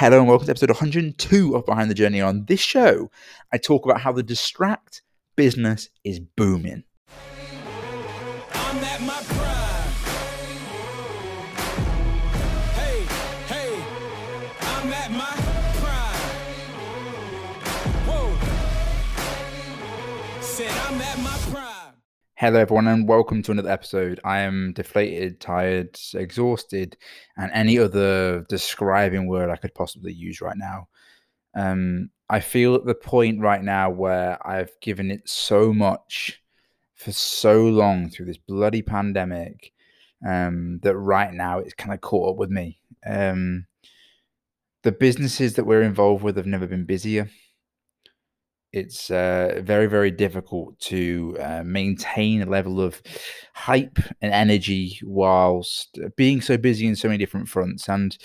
Hello and welcome to episode 102 of Behind the Journey. On this show, I talk about how the distract business is booming. Hello, everyone, and welcome to another episode. I am deflated, tired, exhausted, and any other describing word I could possibly use right now. Um, I feel at the point right now where I've given it so much for so long through this bloody pandemic um, that right now it's kind of caught up with me. Um, the businesses that we're involved with have never been busier it's uh, very very difficult to uh, maintain a level of hype and energy whilst being so busy in so many different fronts. And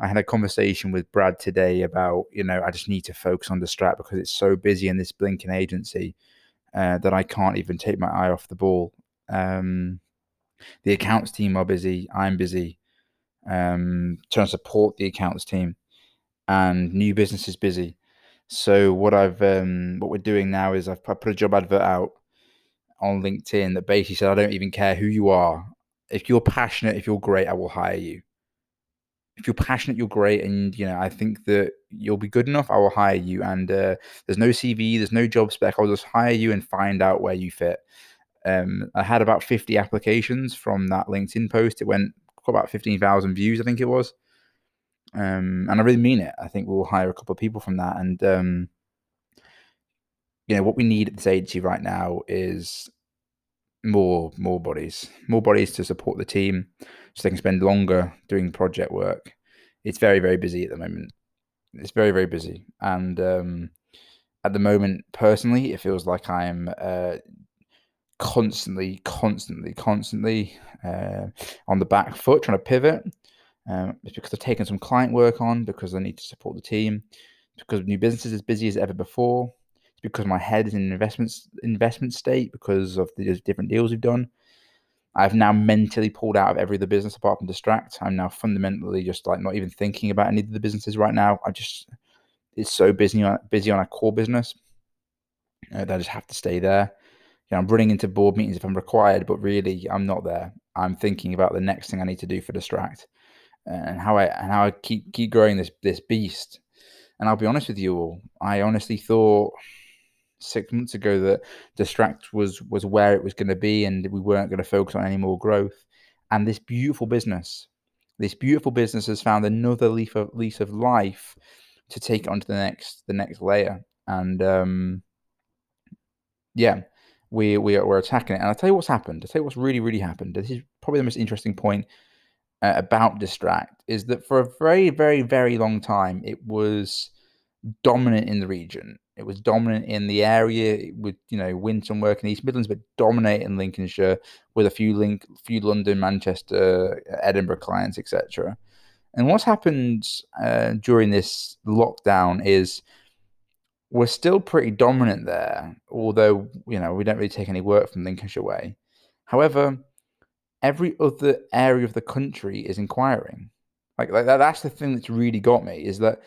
i had a conversation with brad today about you know i just need to focus on distract because it's so busy in this blinking agency uh, that i can't even take my eye off the ball. Um, the accounts team are busy i'm busy um, trying to support the accounts team and new business is busy so what I've um, what we're doing now is I've put a job advert out on LinkedIn that basically said I don't even care who you are. If you're passionate, if you're great, I will hire you. If you're passionate, you're great, and you know I think that you'll be good enough. I will hire you. And uh, there's no CV, there's no job spec. I'll just hire you and find out where you fit. Um, I had about 50 applications from that LinkedIn post. It went got about 15,000 views, I think it was. Um, and I really mean it. I think we'll hire a couple of people from that. And um, you know, what we need at this agency right now is more more bodies, more bodies to support the team, so they can spend longer doing project work. It's very very busy at the moment. It's very very busy, and um, at the moment, personally, it feels like I'm uh, constantly, constantly, constantly uh, on the back foot, trying to pivot. Um, it's because I've taken some client work on because I need to support the team. It's because new business is as busy as ever before. It's because my head is in investments investment state because of the different deals we've done. I've now mentally pulled out of every other business apart from distract. I'm now fundamentally just like not even thinking about any of the businesses right now. I just it's so busy on busy on our core business uh, that I just have to stay there. You know, I'm running into board meetings if I'm required, but really I'm not there. I'm thinking about the next thing I need to do for distract and how I and how I keep keep growing this this beast. And I'll be honest with you all, I honestly thought six months ago that distract was was where it was going to be, and we weren't going to focus on any more growth. And this beautiful business, this beautiful business has found another leaf of lease of life to take onto the next the next layer. And um, yeah, we we are, we're attacking it. And I'll tell you what's happened. I'll tell you what's really really happened. This is probably the most interesting point uh, about Distract is that for a very, very, very long time, it was dominant in the region. It was dominant in the area with you know win some work in East Midlands, but dominate in Lincolnshire with a few link, few London, Manchester, Edinburgh clients, etc. And what's happened uh, during this lockdown is we're still pretty dominant there, although you know we don't really take any work from Lincolnshire way. However, every other area of the country is inquiring. Like, like that, that's the thing that's really got me is that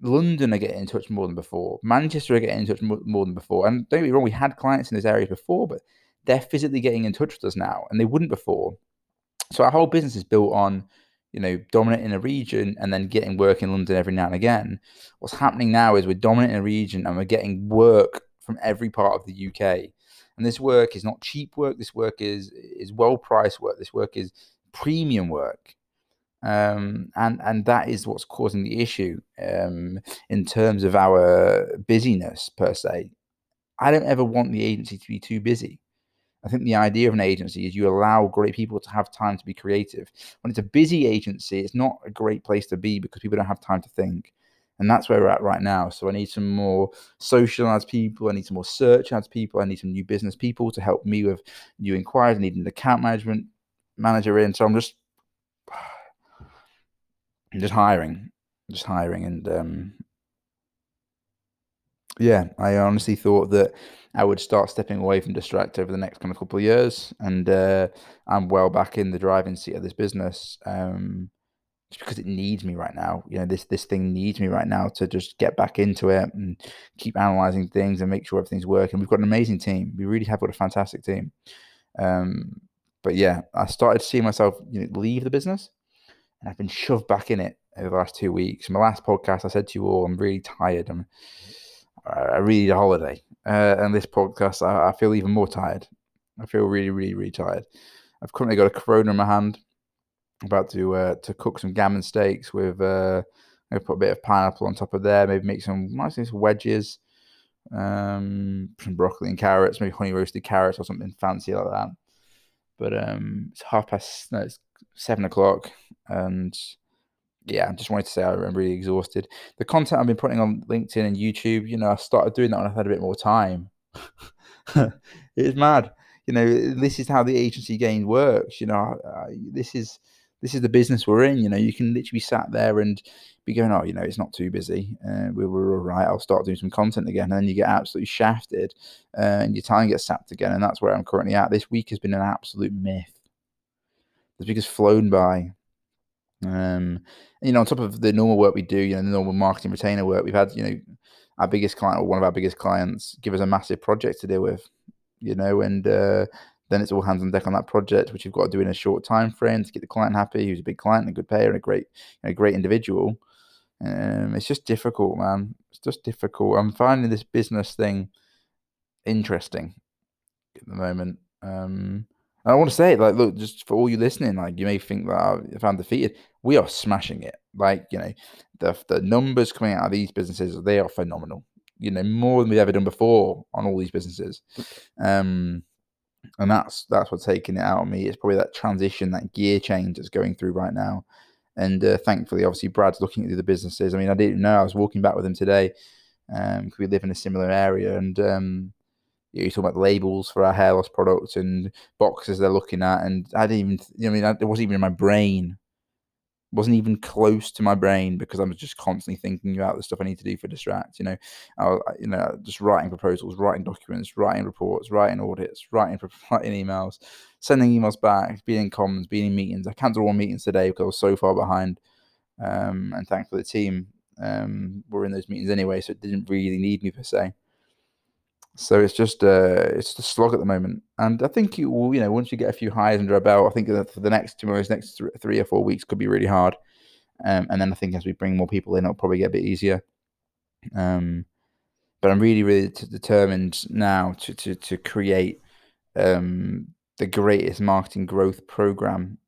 London are getting in touch more than before. Manchester are getting in touch more, more than before. And don't get me wrong, we had clients in those areas before, but they're physically getting in touch with us now, and they wouldn't before. So our whole business is built on, you know, dominating a region and then getting work in London every now and again. What's happening now is we're dominating a region and we're getting work from every part of the UK. And this work is not cheap work. This work is is well priced work. This work is premium work. Um, and and that is what's causing the issue um, in terms of our busyness per se. I don't ever want the agency to be too busy. I think the idea of an agency is you allow great people to have time to be creative. When it's a busy agency, it's not a great place to be because people don't have time to think and that's where we're at right now. So I need some more social ads people. I need some more search ads people. I need some new business people to help me with new inquiries. I need an account management manager in. So I'm just, I'm just hiring, just hiring, and um, yeah, I honestly thought that I would start stepping away from distract over the next kind of couple of years, and uh, I'm well back in the driving seat of this business. Um, because it needs me right now. You know, this this thing needs me right now to just get back into it and keep analyzing things and make sure everything's working. We've got an amazing team. We really have got a fantastic team. Um, but yeah, I started seeing myself you know, leave the business, and I've been shoved back in it over the last two weeks. My last podcast, I said to you all, I'm really tired. I'm, I really need a holiday. Uh, and this podcast, I, I feel even more tired. I feel really, really, really tired. I've currently got a Corona in my hand. About to uh, to cook some gammon steaks with uh, maybe put a bit of pineapple on top of there. Maybe make some nice little wedges, um, some broccoli and carrots, maybe honey roasted carrots or something fancy like that. But um, it's half past, no, it's seven o'clock, and yeah, I just wanted to say I'm really exhausted. The content I've been putting on LinkedIn and YouTube, you know, I started doing that when I had a bit more time. it's mad. You know, this is how the agency game works. You know, uh, this is this is the business we're in. You know, you can literally be sat there and be going, oh, you know, it's not too busy. Uh, we were all right. I'll start doing some content again. And then you get absolutely shafted uh, and your time gets sapped again. And that's where I'm currently at. This week has been an absolute myth. This week has flown by. Um, you know, on top of the normal work we do, you know, the normal marketing retainer work, we've had, you know, our biggest client or one of our biggest clients give us a massive project to deal with, you know, and uh, then it's all hands on deck on that project, which you've got to do in a short time frame to get the client happy, who's a big client, a good payer, and a great, you great individual. Um, it's just difficult, man. It's just difficult. I'm finding this business thing interesting at the moment. Um, I want to say, like, look, just for all you listening, like, you may think that if I'm defeated, we are smashing it. Like, you know, the the numbers coming out of these businesses, they are phenomenal. You know, more than we've ever done before on all these businesses. Um, and that's that's what's taking it out of me. It's probably that transition, that gear change that's going through right now. And uh, thankfully, obviously, Brad's looking at the other businesses. I mean, I didn't know. I was walking back with him today because um, we live in a similar area, and um, you talk about labels for our hair loss products and boxes they're looking at, and I didn't even, I mean, it wasn't even in my brain, wasn't even close to my brain because I was just constantly thinking about the stuff I need to do for distract. You know, I was, you know, just writing proposals, writing documents, writing reports, writing audits, writing writing emails, sending emails back, being in comms, being in meetings. I cancelled all meetings today because I was so far behind, um, and thankfully the team um, were in those meetings anyway, so it didn't really need me per se. So it's just uh, it's just a slog at the moment, and I think you will, you know, once you get a few highs under a belt, I think that for the next tomorrow's next th- three or four weeks could be really hard, um, and then I think as we bring more people in, it'll probably get a bit easier. Um, but I'm really, really t- determined now to to to create um, the greatest marketing growth program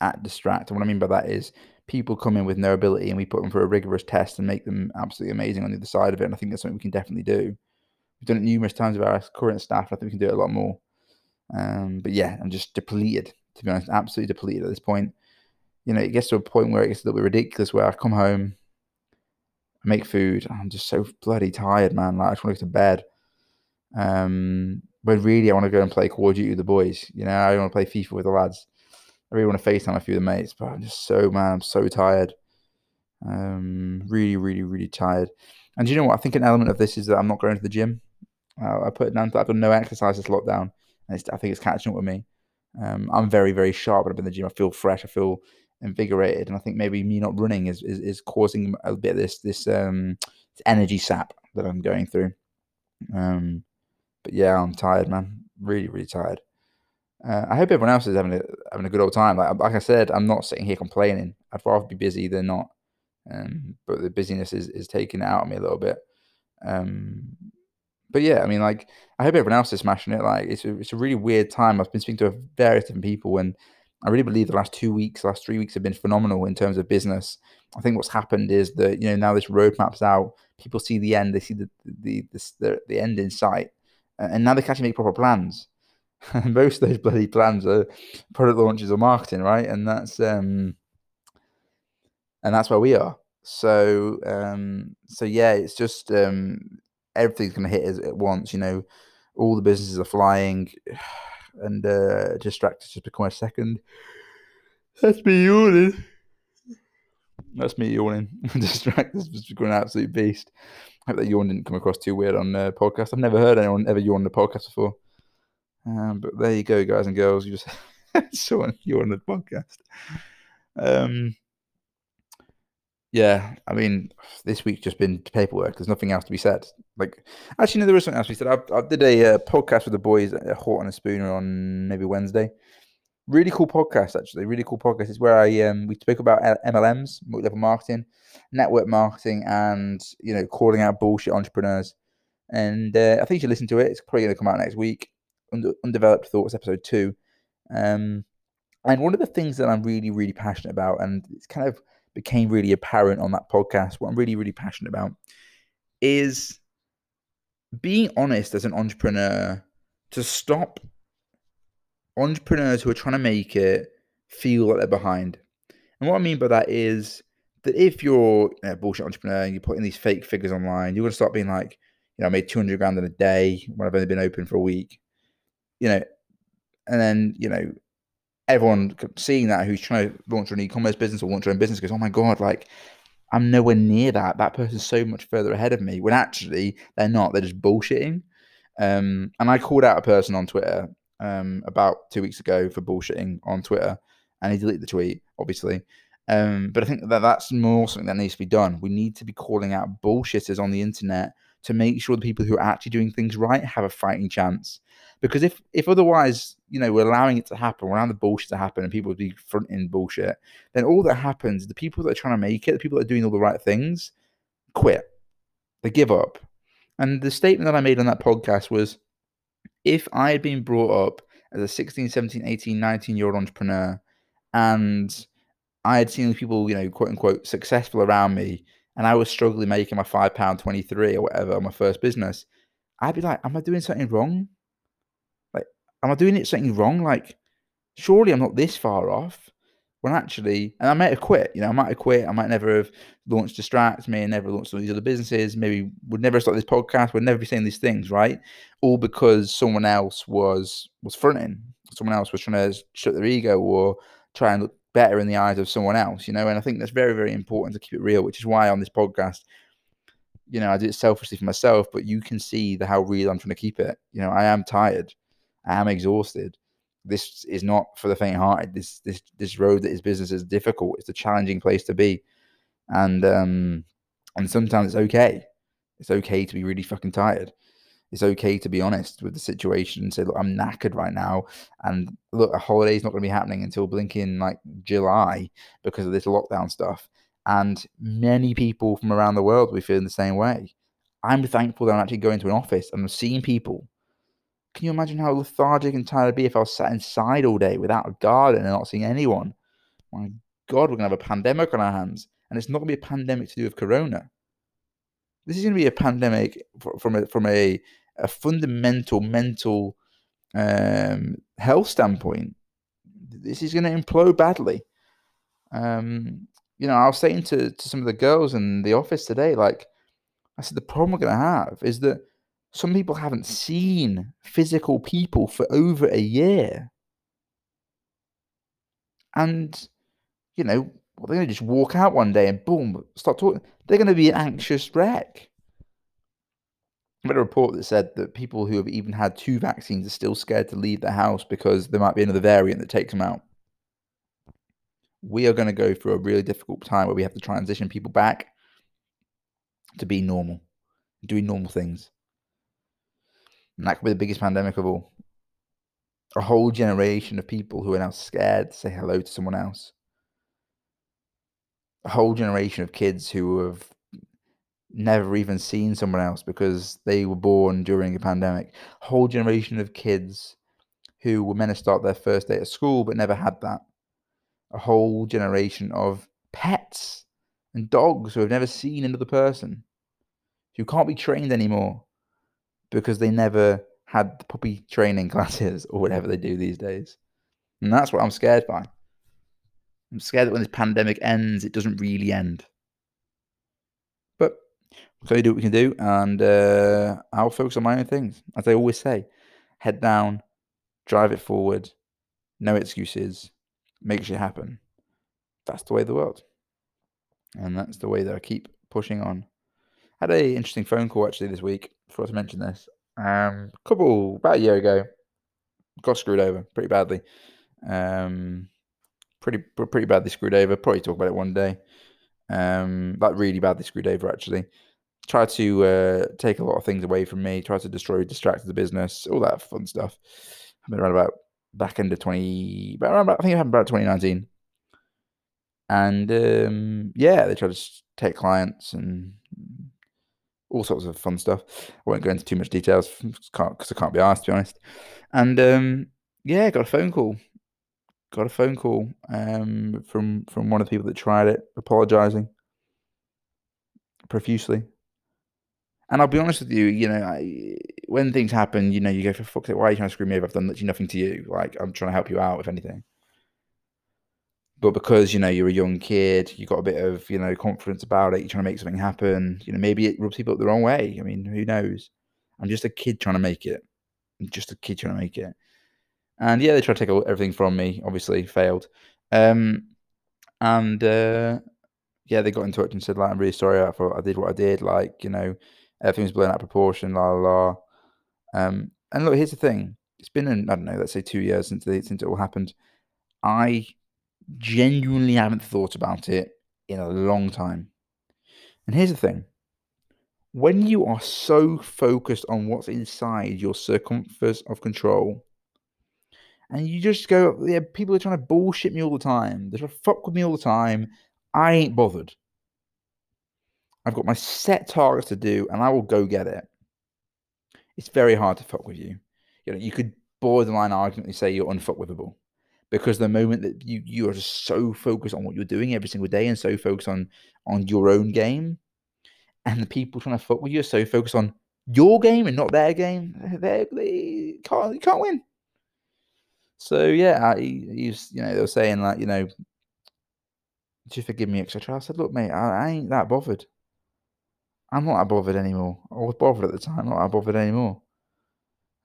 at Distract. And what I mean by that is people come in with no ability, and we put them through a rigorous test and make them absolutely amazing on the other side of it. And I think that's something we can definitely do. We've done it numerous times with our current staff. I think we can do it a lot more. Um, but yeah, I'm just depleted, to be honest, absolutely depleted at this point. You know, it gets to a point where it gets a little bit ridiculous where I come home, I make food, I'm just so bloody tired, man. Like I just want to go to bed. Um, but really, I want to go and play Call of Duty with the boys. You know, I want to play FIFA with the lads. I really want to FaceTime a few of the mates, but I'm just so man, I'm so tired. Um, really, really, really tired. And you know what? I think an element of this is that I'm not going to the gym. Uh, I put. To, I've done no exercise this lockdown, and I think it's catching up with me. Um, I'm very, very sharp when I'm in the gym. I feel fresh. I feel invigorated, and I think maybe me not running is is, is causing a bit of this this um, energy sap that I'm going through. Um, but yeah, I'm tired, man. Really, really tired. Uh, I hope everyone else is having a having a good old time. Like like I said, I'm not sitting here complaining. I'd rather be busy than not. Um, but the busyness is is taking it out of me a little bit. Um, but yeah, I mean, like, I hope everyone else is smashing it. Like, it's a, it's a really weird time. I've been speaking to various different people, and I really believe the last two weeks, last three weeks have been phenomenal in terms of business. I think what's happened is that you know now this roadmap's out, people see the end, they see the the the, the, the end in sight, and now they can actually make proper plans. Most of those bloody plans are product launches or marketing, right? And that's um, and that's where we are. So um, so yeah, it's just um, everything's going to hit us at once. You know, all the businesses are flying, and uh, distractors just become a second. That's me yawning. That's me yawning. distractors just become an absolute beast. I hope that yawn didn't come across too weird on the podcast. I've never heard anyone ever yawn on the podcast before. Um, but there you go, guys and girls. You just saw you on the podcast. Um, Yeah, I mean, this week's just been paperwork. There's nothing else to be said. Like, actually, no, there is something else to be said. I, I did a uh, podcast with the boys at Hort and a Spooner on maybe Wednesday. Really cool podcast, actually. Really cool podcast. It's where I um we spoke about MLMs, multi-level marketing, network marketing, and you know, calling out bullshit entrepreneurs. And uh, I think you should listen to it. It's probably going to come out next week. Unde- Undeveloped Thoughts, episode two. Um, and one of the things that I'm really, really passionate about, and it's kind of became really apparent on that podcast, what I'm really, really passionate about is being honest as an entrepreneur to stop entrepreneurs who are trying to make it feel like they're behind. And what I mean by that is that if you're a bullshit entrepreneur and you're putting these fake figures online, you're going to start being like, you know, I made 200 grand in a day when I've only been open for a week, you know, and then, you know, everyone seeing that who's trying to launch an e-commerce business or launch their own business goes, oh my God, like I'm nowhere near that. That person's so much further ahead of me when actually they're not. They're just bullshitting. Um, and I called out a person on Twitter um, about two weeks ago for bullshitting on Twitter, and he deleted the tweet, obviously. Um, but I think that that's more something that needs to be done. We need to be calling out bullshitters on the internet to make sure the people who are actually doing things right have a fighting chance. Because if if otherwise, you know, we're allowing it to happen, we're allowing the bullshit to happen, and people be fronting bullshit, then all that happens, the people that are trying to make it, the people that are doing all the right things, quit. They give up. And the statement that I made on that podcast was if I had been brought up as a 16, 17, 18, 19 year old entrepreneur and I had seen people, you know, quote unquote, successful around me, and I was struggling making my five pound twenty three or whatever on my first business, I'd be like, "Am I doing something wrong? Like, am I doing it something wrong? Like, surely I'm not this far off." When actually, and I might have quit. You know, I might have quit. I might never have launched Distract Me never launched all these other businesses. Maybe would never start this podcast. Would never be saying these things, right? All because someone else was was fronting. Someone else was trying to shut their ego or try and look better in the eyes of someone else, you know. And I think that's very, very important to keep it real, which is why on this podcast, you know, I do it selfishly for myself, but you can see the how real I'm trying to keep it. You know, I am tired, I am exhausted. This is not for the faint-hearted. This this this road that is business is difficult. It's a challenging place to be, and um, and sometimes it's okay. It's okay to be really fucking tired it's okay to be honest with the situation and say, look, I'm knackered right now. And look, a holiday's not going to be happening until blinking like July because of this lockdown stuff. And many people from around the world will be feeling the same way. I'm thankful that I'm actually going to an office and I'm seeing people. Can you imagine how lethargic and tired I'd be if I was sat inside all day without a garden and not seeing anyone? My God, we're going to have a pandemic on our hands. And it's not going to be a pandemic to do with corona this is going to be a pandemic from a from a, a fundamental mental um, health standpoint. This is going to implode badly. Um, you know, I was saying to to some of the girls in the office today, like I said, the problem we're going to have is that some people haven't seen physical people for over a year, and you know they're going to just walk out one day and boom, start talking. They're going to be an anxious wreck. I read a report that said that people who have even had two vaccines are still scared to leave the house because there might be another variant that takes them out. We are going to go through a really difficult time where we have to transition people back to be normal, doing normal things. And that could be the biggest pandemic of all. A whole generation of people who are now scared to say hello to someone else a whole generation of kids who have never even seen someone else because they were born during a pandemic. A whole generation of kids who were meant to start their first day at school but never had that. A whole generation of pets and dogs who have never seen another person who can't be trained anymore because they never had the puppy training classes or whatever they do these days. And that's what I'm scared by. I'm scared that when this pandemic ends, it doesn't really end. But we can do what we can do, and uh, I'll focus on my own things. As I always say, head down, drive it forward, no excuses, make shit happen. That's the way of the world. And that's the way that I keep pushing on. I had a interesting phone call actually this week. Forgot to mention this. Um, a couple about a year ago, got screwed over pretty badly. Um, pretty pretty badly screwed over. Probably talk about it one day. Um, that really badly screwed over actually. Tried to uh, take a lot of things away from me. Tried to destroy, distract the business, all that fun stuff. I've been around about back into twenty, but around about, I think it happened about twenty nineteen. And um, yeah, they tried to take clients and all sorts of fun stuff. I won't go into too much details because I can't be asked to be honest. And um, yeah, got a phone call. Got a phone call um, from from one of the people that tried it, apologising profusely. And I'll be honest with you, you know, I, when things happen, you know, you go for fuck's sake, why are you trying to screw me over? I've done literally nothing to you. Like I'm trying to help you out, if anything. But because you know you're a young kid, you got a bit of you know confidence about it. You're trying to make something happen. You know, maybe it rubs people up the wrong way. I mean, who knows? I'm just a kid trying to make it. I'm just a kid trying to make it. And yeah, they tried to take everything from me. Obviously, failed. Um, and uh, yeah, they got in touch and said like, I'm really sorry. I thought I did what I did. Like, you know, everything was blown out of proportion. La la la. Um, and look, here's the thing. It's been, in, I don't know, let's say two years since the, since it all happened. I genuinely haven't thought about it in a long time. And here's the thing when you are so focused on what's inside your circumference of control, and you just go, yeah, people are trying to bullshit me all the time, they're trying to fuck with me all the time, I ain't bothered. I've got my set targets to do, and I will go get it. It's very hard to fuck with you. You know, you could borderline arguably say you're unfuckwithable because the moment that you you are just so focused on what you're doing every single day and so focused on on your own game and the people trying to fuck with you are so focused on your game and not their game they, they can't you can't win so yeah I, he's you know they were saying like you know do you forgive me etc i said look mate I, I ain't that bothered i'm not that bothered anymore i was bothered at the time not that bothered anymore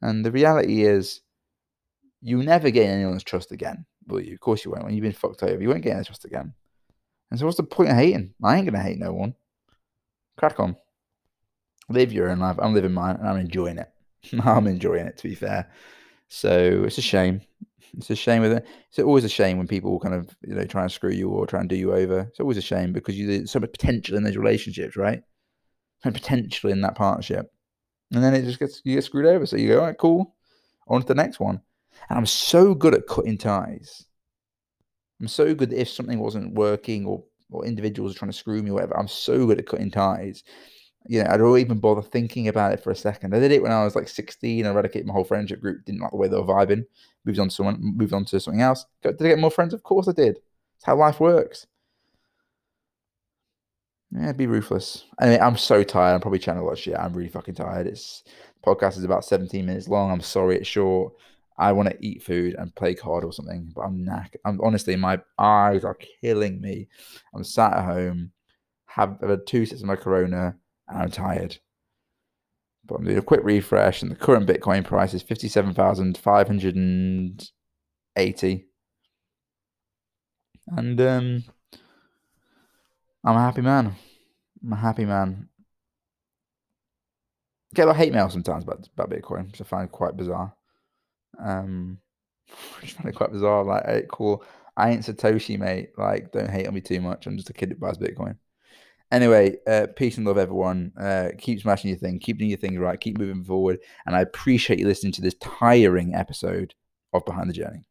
and the reality is you never gain anyone's trust again, will you? Of course you won't. When you've been fucked over, you won't gain their trust again. And so, what's the point of hating? I ain't gonna hate no one. Crack on. Live your own life. I'm living mine, and I'm enjoying it. I'm enjoying it. To be fair, so it's a shame. It's a shame with it. It's always a shame when people kind of you know try and screw you or try and do you over. It's always a shame because you there's so much potential in those relationships, right? And potential in that partnership, and then it just gets you get screwed over. So you go, all right, cool, on to the next one. And I'm so good at cutting ties. I'm so good that if something wasn't working or or individuals are trying to screw me or whatever, I'm so good at cutting ties. You know, I don't even bother thinking about it for a second. I did it when I was like 16. I eradicated my whole friendship group. Didn't like the way they were vibing. Moved on to someone. Moved on to something else. Did I get more friends? Of course I did. It's how life works. Yeah, be ruthless. Anyway, I'm so tired. I'm probably chatting a lot of shit. I'm really fucking tired. It's podcast is about 17 minutes long. I'm sorry it's short. I want to eat food and play card or something, but I'm knack. I'm honestly, my eyes are killing me. I'm sat at home, have had two sets of my Corona, and I'm tired. But I'm doing a quick refresh, and the current Bitcoin price is fifty-seven thousand five hundred and eighty. And um, I'm a happy man. I'm a happy man. Get a lot of hate mail sometimes about about Bitcoin, which I find quite bizarre. Um, I find it quite bizarre. Like, hey, cool. I ain't Satoshi, mate. Like, don't hate on me too much. I'm just a kid that buys Bitcoin. Anyway, uh, peace and love, everyone. Uh, keep smashing your thing. Keep doing your things right. Keep moving forward. And I appreciate you listening to this tiring episode of Behind the Journey.